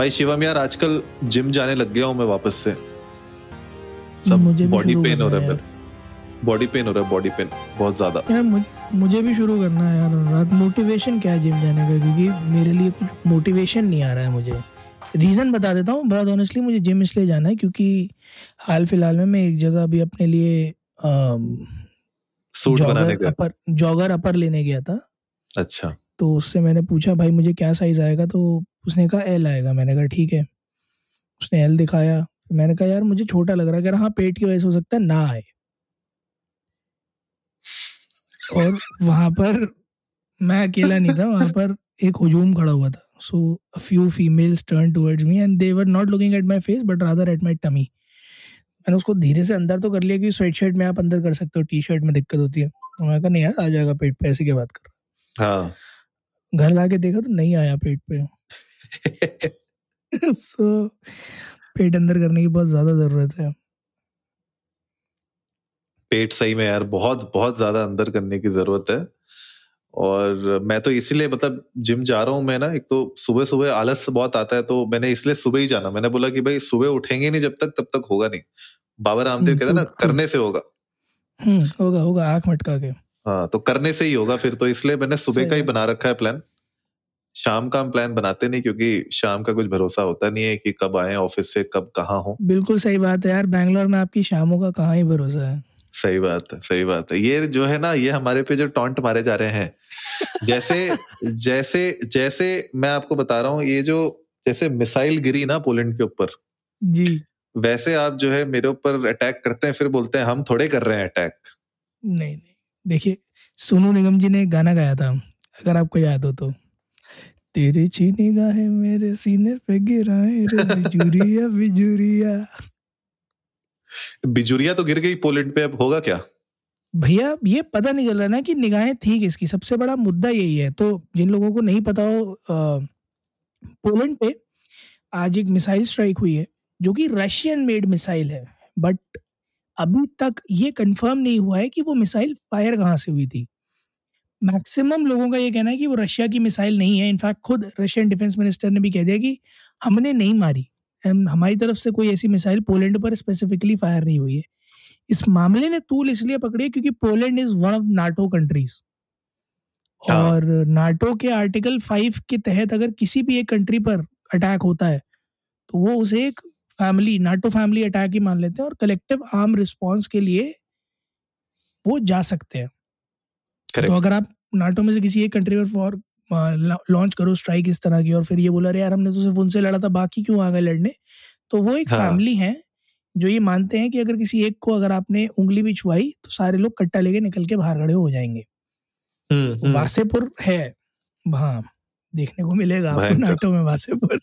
भाई शिवम यार आजकल जिम जाने लग गया हूँ मैं वापस से। सब मुझे बॉडी पेन हो रहा है बॉडी पेन हो रहा है बॉडी पेन बहुत ज़्यादा। यार मुझे भी शुरू करना है यार रात मोटिवेशन क्या है जिम जाने का? क्योंकि मेरे लिए कुछ मोटिवेशन नहीं आ रहा है मुझे। रीज़न बता देता हूँ बहुत ऑनेस्टली मुझे जिम इसलिए जाना है क्योंकि हाल फ़िलहाल में मैं एक जगह अभी अपने लिए सूट बनाने का अपर जॉगर अपर लेने गया था। अच्छा। तो उससे मैंने पूछा भाई मुझे क्या साइज़ आएगा? तो उसने कहा एल आएगा। मैंने कहा ठीक है। उसने एल दिखाया। मैंने कहा यार मुझे छोटा लग रहा है। हाँ पेट की वजह से हो सकता है ना आए। और वहाँ पर मैं अकेला नहीं था वहाँ पर एक हजूम खड़ा हुआ था। So a few females turn towards me and they were not looking at my face but rather at my tummy मैंने उसको धीरे से अंदर तो कर लिया कि स्वेट शर्ट में आप अंदर कर सकते हो टी शर्ट में दिक्कत होती है। तो मैं कहा नहीं यार आ जाएगा पेट पे ऐसे क्या बात कर हाँ। घर ला के देखा तो नहीं आया पेट पे। सो so, पेट अंदर करने की बहुत ज़्यादा ज़रूरत है। पेट सही में यार बहुत बहुत ज़्यादा अंदर करने की ज़रूरत है। और मैं तो इसीलिए मतलब जिम जा रहा हूँ मैं ना एक तो सुबह सुबह आलस बहुत आता है तो मैंने इसलिए सुबह ही जाना। मैंने बोला कि भाई सुबह उठेंगे नहीं जब तक तब तक होगा नहीं। बाबा रामदेव कहते ना करने से होगा। हम्म, होगा होगा आँख मटका के। हाँ तो करने से ही होगा फिर तो इसलिए मैंने सुबह का ही बना रखा है प्लान शाम का हम प्लान बनाते नहीं क्योंकि शाम का कुछ भरोसा होता नहीं है कि कब आए ऑफ़िस से कब कहाँ हो। बिल्कुल सही बात है यार बैंगलोर में आपकी शामों का कहाँ ही भरोसा है। सही बात है सही बात है। ये जो है ना ये हमारे पे जो टॉन्ट मारे जा रहे हैं। जैसे जैसे जैसे मैं आपको बता रहा हूँ ये जो जैसे मिसाइल गिरी ना पोलैंड के ऊपर जी। वैसे आप जो है मेरे ऊपर अटैक करते हैं फिर बोलते हैं हम थोड़े कर रहे हैं अटैक नहीं नहीं। देखिए सोनू निगम जी ने गाना गाया था अगर आपको याद हो तो। तेरे चीनी गाहे मेरे सीने पे गिराए रे बिजुरिया बिजुरिया। बिजुरिया तो गिर गई पोलैंड पे अब होगा क्या? भैया ये पता नहीं चल रहा ना कि निगाहें थी किसकी। सबसे बड़ा मुद्दा यही है। तो जिन लोगों को नहीं पता हो पोलैंड पे आज एक मिसाइल स्ट्राइक हुई है जो कि रशियन मेड मिसाइल है। बट अभी तक ये कंफर्म नहीं हुआ है कि वो मिसाइल फायर कहाँ से हुई थी। मैक्सिमम लोगों का ये कहना है कि वो रशिया की मिसाइल नहीं है। इनफैक्ट खुद रशियन डिफेंस मिनिस्टर ने भी कह दिया कि हमने नहीं मारी। हमारी तरफ़ से कोई ऐसी मिसाइल पोलैंड पर स्पेसिफिकली फायर नहीं हुई है। इस मामले ने तूल इसलिए पकड़ी है क्योंकि Poland is one of NATO countries और नाटो के आर्टिकल फाइव के तहत अगर किसी भी एक कंट्री पर अटैक होता है तो वो उसे एक फैमिली नाटो फैमिली अटैक ही मान लेते हैं और कलेक्टिव आर्म रिस्पॉन्स के लिए वो जा सकते हैं। तो अगर आप नाटो में से किसी एक कंट्री पर फॉर लॉन्च करो स्ट्राइक इस तरह की और फिर ये बोला अरे यार हमने तो सिर्फ़ उनसे लड़ा था बाकी क्यों आ गए लड़ने? तो वो एक हाँ. फैमिली है जो ये मानते हैं कि अगर किसी एक को अगर आपने उंगली भी छुआई तो सारे लोग कट्टा लेके निकल के बाहर खड़े हो जाएँगे। हम्म, हम्म। वासेपुर है। हाँ देखने को मिलेगा आपको नाटो में वासेपुर।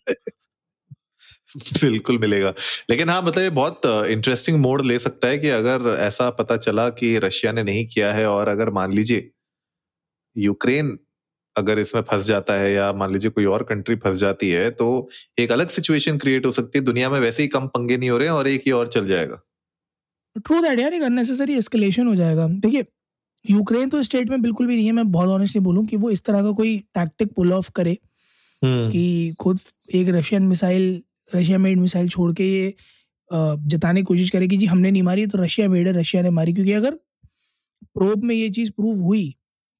बिल्कुल मिलेगा। लेकिन हाँ मतलब ये बहुत इंटरेस्टिंग मोड ले सकता है कि अगर ऐसा पता चला कि रशिया ने नहीं किया है और अगर मान लीजिए यूक्रेन अगर इसमें फंस जाता है या मान लीजिए कोई और कंट्री फंस जाती है तो एक अलग सिचुएशन क्रिएट हो सकती है। दुनिया में वैसे ही कम पंगे नहीं हो रहे हैं और एक ही और चल जाएगा। ट्रू दैट यार एक अननेसेसरी एस्केलेशन हो जाएगा। देखिए यूक्रेन तो स्टेट में बिल्कुल भी नहीं है। मैं बहुत ऑनेस्टली बोलूँ कि वो इस तरह का कोई टैक्टिक पुल ऑफ़ करे हम्म। कि खुद एक Russian missile Russia made missile छोड़ के ये जताने की कोशिश करे कि जी हमने नहीं मारी तो रशिया मेड है रशिया ने मारी। क्योंकि अगर प्रोब में ये चीज़ प्रूव हुई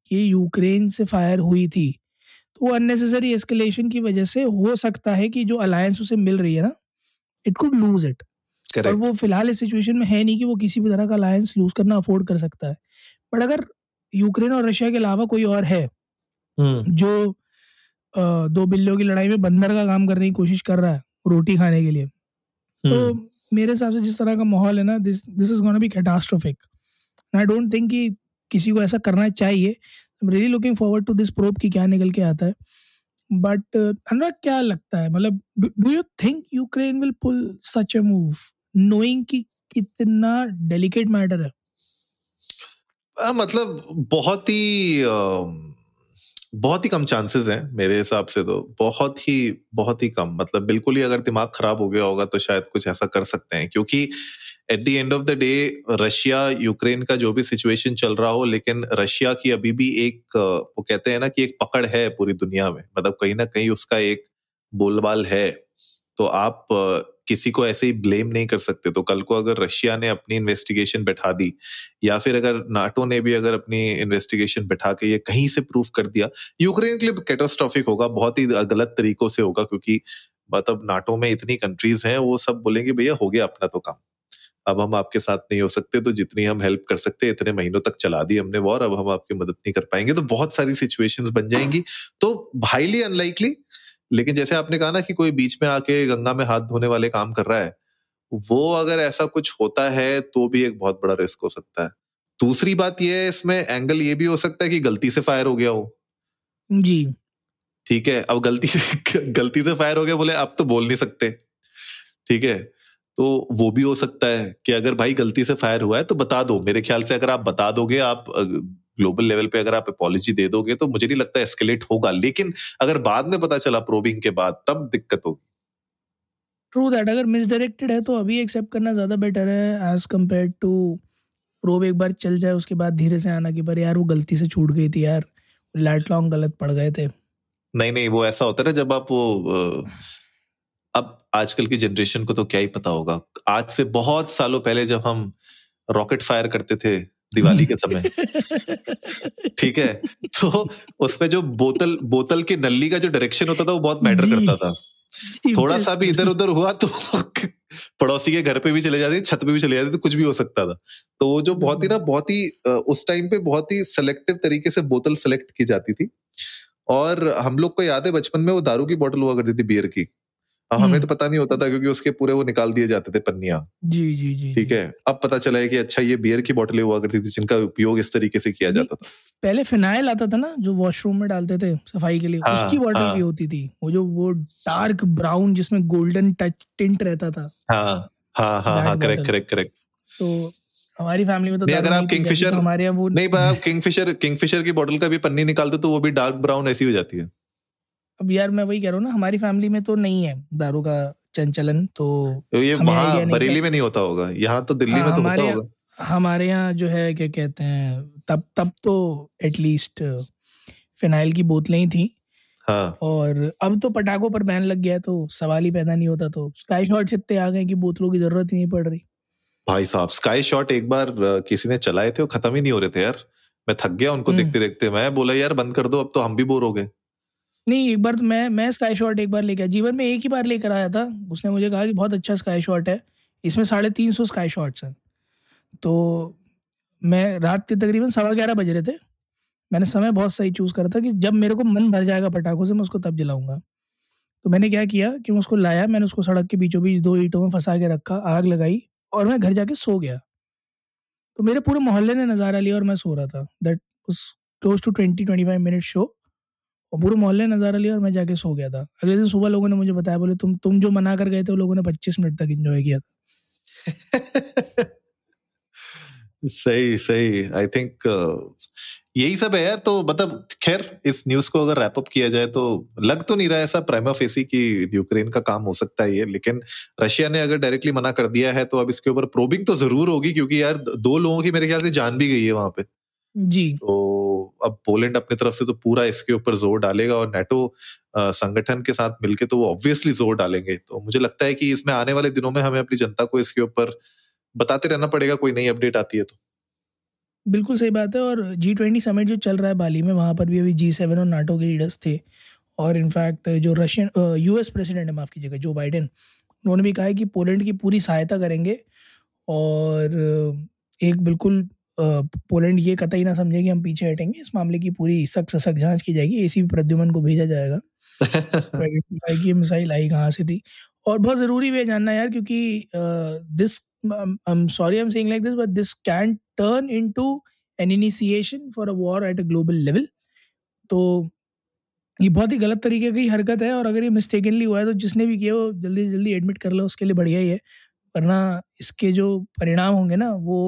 कि यूक्रेन से फायर हुई थी तो वो अननेसेसरी एस्केलेशन की वजह से हो सकता है कि जो अलायंस उसे मिल रही है ना इट कुड लूज इट और वो फ़िलहाल इस सिचुएशन में है नहीं कि वो किसी भी तरह का अलायंस लूज करना अफोर्ड कर सकता है बट अगर यूक्रेन और रशिया के अलावा कोई और है हम्म। जो दो बिल्लियों की लड़ाई में बंदर का काम करने की कोशिश कर रहा है रोटी खाने के लिए तो हम्म। मेरे हिसाब से जिस तरह का माहौल है ना this this is gonna be catastrophic I don't think कि किसी को ऐसा करना चाहिए। Really looking forward to this probe की क्या निकल के आता है। बट अनुराग क्या लगता है? मतलब do you think Ukraine will pull such a move knowing कि कितना डेलिकेट मैटर है? आ, मतलब बहुत ही बहुत ही कम चांसेस हैं मेरे हिसाब से तो। बहुत ही बहुत ही कम। मतलब बिल्कुल ही अगर दिमाग खराब हो गया होगा तो शायद कुछ ऐसा कर सकते हैं। क्योंकि at the end of the day Russia Ukraine का जो भी सिचुएशन चल रहा हो, लेकिन रशिया की अभी भी एक वो कहते हैं ना कि एक पकड़ है पूरी दुनिया में। मतलब कहीं ना कहीं उसका एक बोलबाल है। तो आप किसी को ऐसे ही ब्लेम नहीं कर सकते। तो कल को अगर रशिया ने अपनी इन्वेस्टिगेशन बैठा दी, या फिर अगर नाटो ने भी अगर अपनी इन्वेस्टिगेशन बैठा के ये कहीं से प्रूफ कर दिया यूक्रेन के लिए कैटास्ट्रॉफिक होगा, बहुत ही गलत तरीकों से होगा, क्योंकि मतलब नाटो में इतनी कंट्रीज़ हैं, वो सब बोलेंगे, भैया, हो गया अपना तो काम। अब हम आपके साथ नहीं हो सकते तो जितनी हम हेल्प कर सकते इतने महीनों तक चला दी हमने वॉर अब हम आपकी मदद नहीं कर पाएँगे। तो बहुत सारी सिचुएशंस बन जाएँगी। तो हाईली अनलाइकली लेकिन जैसे आपने कहा ना कि कोई बीच में आके गंगा में हाथ धोने वाले काम कर रहा है वो अगर ऐसा कुछ होता है तो भी एक बहुत बड़ा रिस्क हो सकता है। दूसरी बात यह है इसमें एंगल ये भी हो सकता है कि गलती से फायर हो गया हो। जी। ठीक है अब गलती से गलती से फायर हो गया बोले आप तो बोल नहीं सकते। ठीक है तो वो भी हो सकता है कि अगर भाई गलती से फायर हुआ है तो बता दो। मेरे ख्याल से अगर आप बता दोगे आप ग्लोबल लेवल पे अगर आप अपॉलोजी दे दोगे तो मुझे नहीं लगता एस्केलेट होगा। लेकिन अगर बाद में पता चला प्रोबिंग के बाद तब दिक्कत होगी। ट्रू दैट अगर मिसडायरेक्टेड है तो अभी एक्सेप्ट करना ज़्यादा बेटर है एज कंपेयर टू प्रोब एक बार चल जाए उसके बाद धीरे से आना कि पर यार वो गलती से छूट गई थी यार। लाइट लॉन्ग गलत पड़ गए थे। नहीं नहीं वो ऐसा होता है ना जब आप वो अब आजकल की जनरेशन को तो क्या ही पता होगा। आज से बहुत सालों पहले जब हम रॉकेट फायर करते थे दिवाली के समय। ठीक है? तो उसमें जो बोतल बोतल के नली का जो डायरेक्शन होता था वो बहुत मैटर करता था। थोड़ा सा भी इधर उधर हुआ तो पड़ोसी के घर पे भी चले जाते छत पे भी चले जाते तो कुछ भी हो सकता था। तो वो जो बहुत ही ना बहुत ही उस टाइम पे बहुत ही सिलेक्टिव तरीके से बोतल सेलेक्ट की जाती थी। और हम लोग को याद है बचपन में वो दारू की बोतल हुआ करती थी बियर की। अब हमें तो पता नहीं होता था क्योंकि उसके पूरे वो निकाल दिए जाते थे पन्निया। जी जी जी ठीक है? अब पता चला है कि अच्छा ये बियर की बोतलें हुआ करती थी जिनका उपयोग इस तरीके से किया जाता था। पहले फिनाइल आता था ना जो वॉशरूम में डालते थे सफ़ाई के लिए हाँ, उसकी बोतल हाँ, भी होती थी। वो जो वो डार्क ब्राउन जिसमें गोल्डन टच टिंट रहता था। हाँ हाँ हाँ हाँ करेक्ट करेक्ट करेक्ट तो हमारी फैमिली में तो नहीं अगर आप किंगफिशर तो हमारे यहाँ वो नहीं किंगफिशर किंगफिशर की बोतल का भी पन्नी निकालते तो वो भी डार्क ब्राउन ऐसी हो जाती है। अब यार मैं वही कह रहा हूँ ना हमारी फैमिली में तो नहीं है दारू का चंचलन तो, तो ये वहाँ बरेली में नहीं होता होगा? यहाँ तो दिल्ली में तो होता होगा। हमारे यहाँ जो है क्या कहते हैं तब तब तो एटलीस्ट फिनाइल की बोतलें ही थी। हाँ. और अब तो पटाखों पर बैन लग गया तो सवाल ही पैदा नहीं होता तो स्काई शॉट इतने आ गए कि बोतलों की ज़रूरत ही नहीं पड़ रही। भाई साहब स्काई शॉट एक बार किसी ने चलाए थे वो खत्म ही नहीं हो रहे थे यार। मैं थक गया उनको हम्म। देखते देखते मैं बोला यार बंद कर दो अब तो हम भी बोर हो गए। नहीं, एक बार तो मैं मैं स्काई शॉट एक बार लेके आया। जीवन में एक ही बार लेकर आया था। उसने मुझे कहा कि बहुत अच्छा स्काई शॉट है। इसमें साढ़े तीन सौ स्काई शॉट्स हैं। तो मैं रात के तकरीबन सवा ग्यारह बज रहे थे। मैंने समय बहुत सही चूज़ करा था कि जब मेरे को मन भर जाएगा पटाखों से, मैं उसको तब जलाऊँगा। तो मैंने क्या किया कि मैं उसको लाया, मैंने उसको सड़क के बीचों बीच दो ईंटों में फंसा के रखा, आग लगाई और मैं घर जाके सो गया। तो मेरे पूरे मोहल्ले ने नज़ारा लिया और मैं सो रहा था। दैट उस close to twenty twenty five minute show और पूरे मोहल्ले नज़ारा लिया और मैं जाके सो गया था। अगले दिन सुबह लोगों ने मुझे बताया बोले तुम तुम जो मना कर गए थे लोगों ने पच्चीस मिनट तक इंजॉय किया था। सही सही। आई थिंक uh, यही सब है यार। तो मतलब खैर इस न्यूज़ को अगर रैपअप किया जाए तो लग तो नहीं रहा ऐसा प्राइमा फेसी की यूक्रेन का काम हो सकता है ये। लेकिन रशिया ने अगर डायरेक्टली मना कर दिया है तो अब इसके ऊपर प्रोबिंग तो ज़रूर होगी क्योंकि यार दो लोगों की मेरे ख्याल से जान भी गई है वहाँ पे। जी। तो अब पोलैंड अपनी तरफ़ से तो पूरा इसके ऊपर ज़ोर डालेगा और नेटो संगठन के साथ मिलके तो वो ऑब्वियसली ज़ोर डालेंगे। तो मुझे लगता है कि इसमें आने वाले दिनों में हमें अपनी जनता को इसके ऊपर बताते रहना पड़ेगा कोई नई अपडेट आती है तो। बिल्कुल सही बात है और जी ट्वेंटी समिट जो चल रहा है बाली में वहाँ पर भी अभी जी सेवन और नाटो के लीडर्स थे। और इनफैक्ट जो रशियन यूएस प्रेसिडेंट है माफ़ कीजिएगा जो बाइडेन उन्होंने भी कहा है कि पोलैंड की पूरी सहायता करेंगे और एक बिल्कुल पोलैंड ये कतई ना समझे कि हम पीछे हटेंगे। इस मामले की पूरी सख्त सख्त जाँच की जाएगी। एसी प्रद्युमन को भेजा जाएगा। कि मिसाइल आई कहाँ से थी? और बहुत ज़रूरी भी है जानना यार क्योंकि this sorry I am saying like this but this can turn into an initiation for a war at a global level तो ये बहुत ही गलत तरीके की हरकत है और अगर ये मिस्टेकनली हुआ है तो जिसने भी किया वो जल्दी से जल्दी एडमिट कर लो उसके लिए बढ़िया ही है। वरना इसके जो परिणाम होंगे ना वो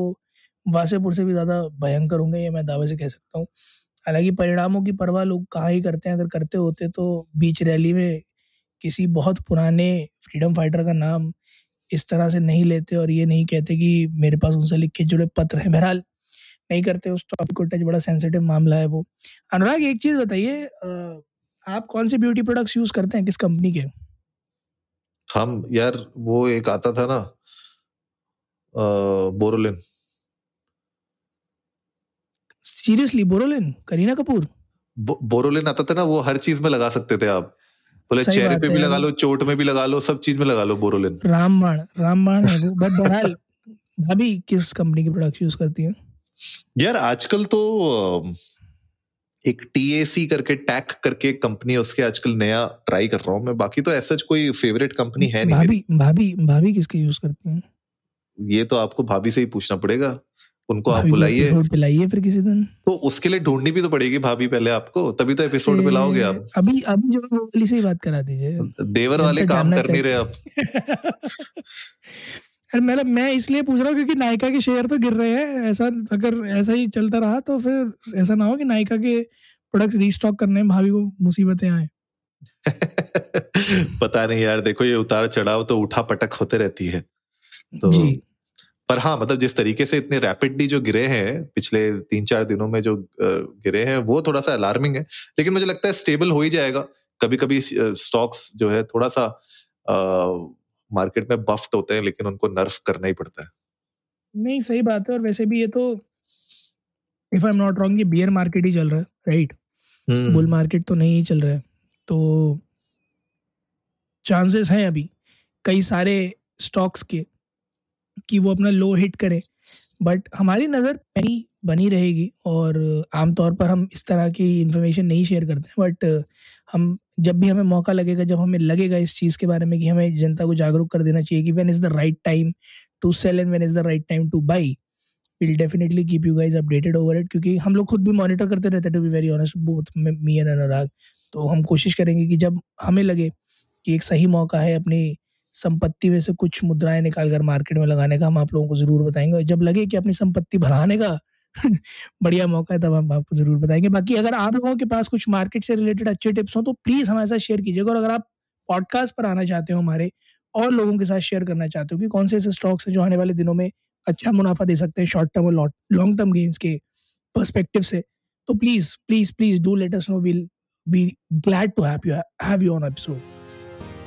वासेपुर से भी ज़्यादा भयंकर होंगे, ये मैं दावे से कह सकता हूँ। हालाँकि परिणामों की परवाह लोग कहाँ ही करते हैं, अगर करते होते तो बीच रैली में किसी बहुत पुराने फ्रीडम फाइटर का नाम इस तरह से नहीं लेते और ये नहीं कहते कि मेरे पास उनसे लिख जुड़े पत्र हैं। बहरहाल, नहीं करते, उस टॉपिक को टच बड़ा सेंसिटिव मामला है वो। अनुराग, एक चीज़ बताइए आप कौन से ब्यूटी प्रोडक्ट्स यूज़ करते हैं, किस कंपनी के? हम, यार, वो एक आता था ना बोरोलिन। सीरियसली बोरोलिन करीना कपूर बोरोलिन आता था ना वो हर चीज़ में लगा सकते थे आप। बोले चेहरे पे भी लगा लो चोट में भी लगा लो सब चीज़ में लगा लो बोरोलिन रामबाण रामबाण है वो बट बहरहाल भाभी किस कंपनी की प्रोडक्ट यूज़ करती है? यार आजकल तो एक टीएसी करके टैक करके कंपनी उसके आजकल नया ट्राई कर रहा हूँ मैं। बाकी तो ऐसा कोई फेवरेट कंपनी है नहीं भाभी भाभी भाभी किसके यूज़ करती हैं? ये तो आपको भाभी से ही पूछना पड़ेगा। उनको आप बुलाइए। पिलाइए फिर किसी दिन। तो उसके लिए ढूंढनी भी तो पड़ेगी भाभी पहले आपको तभी तो एपिसोड पिलाओगे आप। अभी अभी जो वाली से ही बात करा दीजिए। देवर वाले काम कर नहीं रहे आप। अरे मतलब मैं इसलिए पूछ रहा हूँ क्योंकि नायका के शेयर तो गिर रहे हैं। ऐसा अगर ऐसा ही चलता रहा तो फिर ऐसा ना हो कि नायका के प्रोडक्ट रीस्टॉक करने में भाभी को मुसीबतें आए। पता नहीं यार देखो ये उतार चढ़ाव तो उठा पटक होते रहती है। तो जी। पर हाँ मतलब जिस तरीके से इतने रैपिडली जो गिरे हैं पिछले तीन चार दिनों में जो गिरे हैं वो थोड़ा सा अलार्मिंग है। लेकिन मुझे लगता है स्टेबल हो ही जाएगा। कभी कभी स्टॉक्स जो है थोड़ा सा मार्केट में बफ्ट होते हैं लेकिन उनको नर्फ करना ही पड़ता है। नहीं सही बात है। और वैसे भी ये तो if I am not wrong ये बियर मार्केट ही चल रहा है राइट बुल मार्केट तो नहीं चल रहा है। तो चांसेस हैं अभी कई सारे स्टॉक्स के कि वो अपना लो हिट करे। बट हमारी नज़र बनी बनी रहेगी और आमतौर पर हम इस तरह की इन्फॉर्मेशन नहीं शेयर करते हैं। बट हम, जब भी हमें मौका लगेगा, जब हमें लगेगा इस चीज़ के बारे में कि हमें जनता को जागरूक कर देना चाहिए कि when is the right time to sell and when is the right time to buy will definitely keep you guys updated over it क्योंकि हम लोग खुद भी मॉनिटर करते रहते to be very honest both me and Anurag तो हम कोशिश करेंगे कि जब हमें लगे कि एक सही मौका है अपनी संपत्ति में से कुछ मुद्राएँ निकाल कर मार्केट में लगाने का हम आप लोगों को ज़रूर बताएँगे। जब लगे कि अपनी संपत्ति बढ़ाने का बढ़िया मौका है, तब हम आपको ज़रूर बताएँगे। बाकी अगर आप लोगों के पास कुछ मार्केट से रिलेटेड अच्छे टिप्स हो तो प्लीज़ हमारे साथ शेयर कीजिएगा। और अगर आप पॉडकास्ट पर आना चाहते हो हमारे, और लोगों के साथ शेयर करना चाहते हो कि कौन से ऐसे स्टॉक्स हैं जो आने वाले दिनों में अच्छा मुनाफा दे सकते हैं शॉर्ट टर्म और लॉन्ग टर्म गेम्स के परस्पेक्टिव से तो please please please do let us know will be glad to have you on episode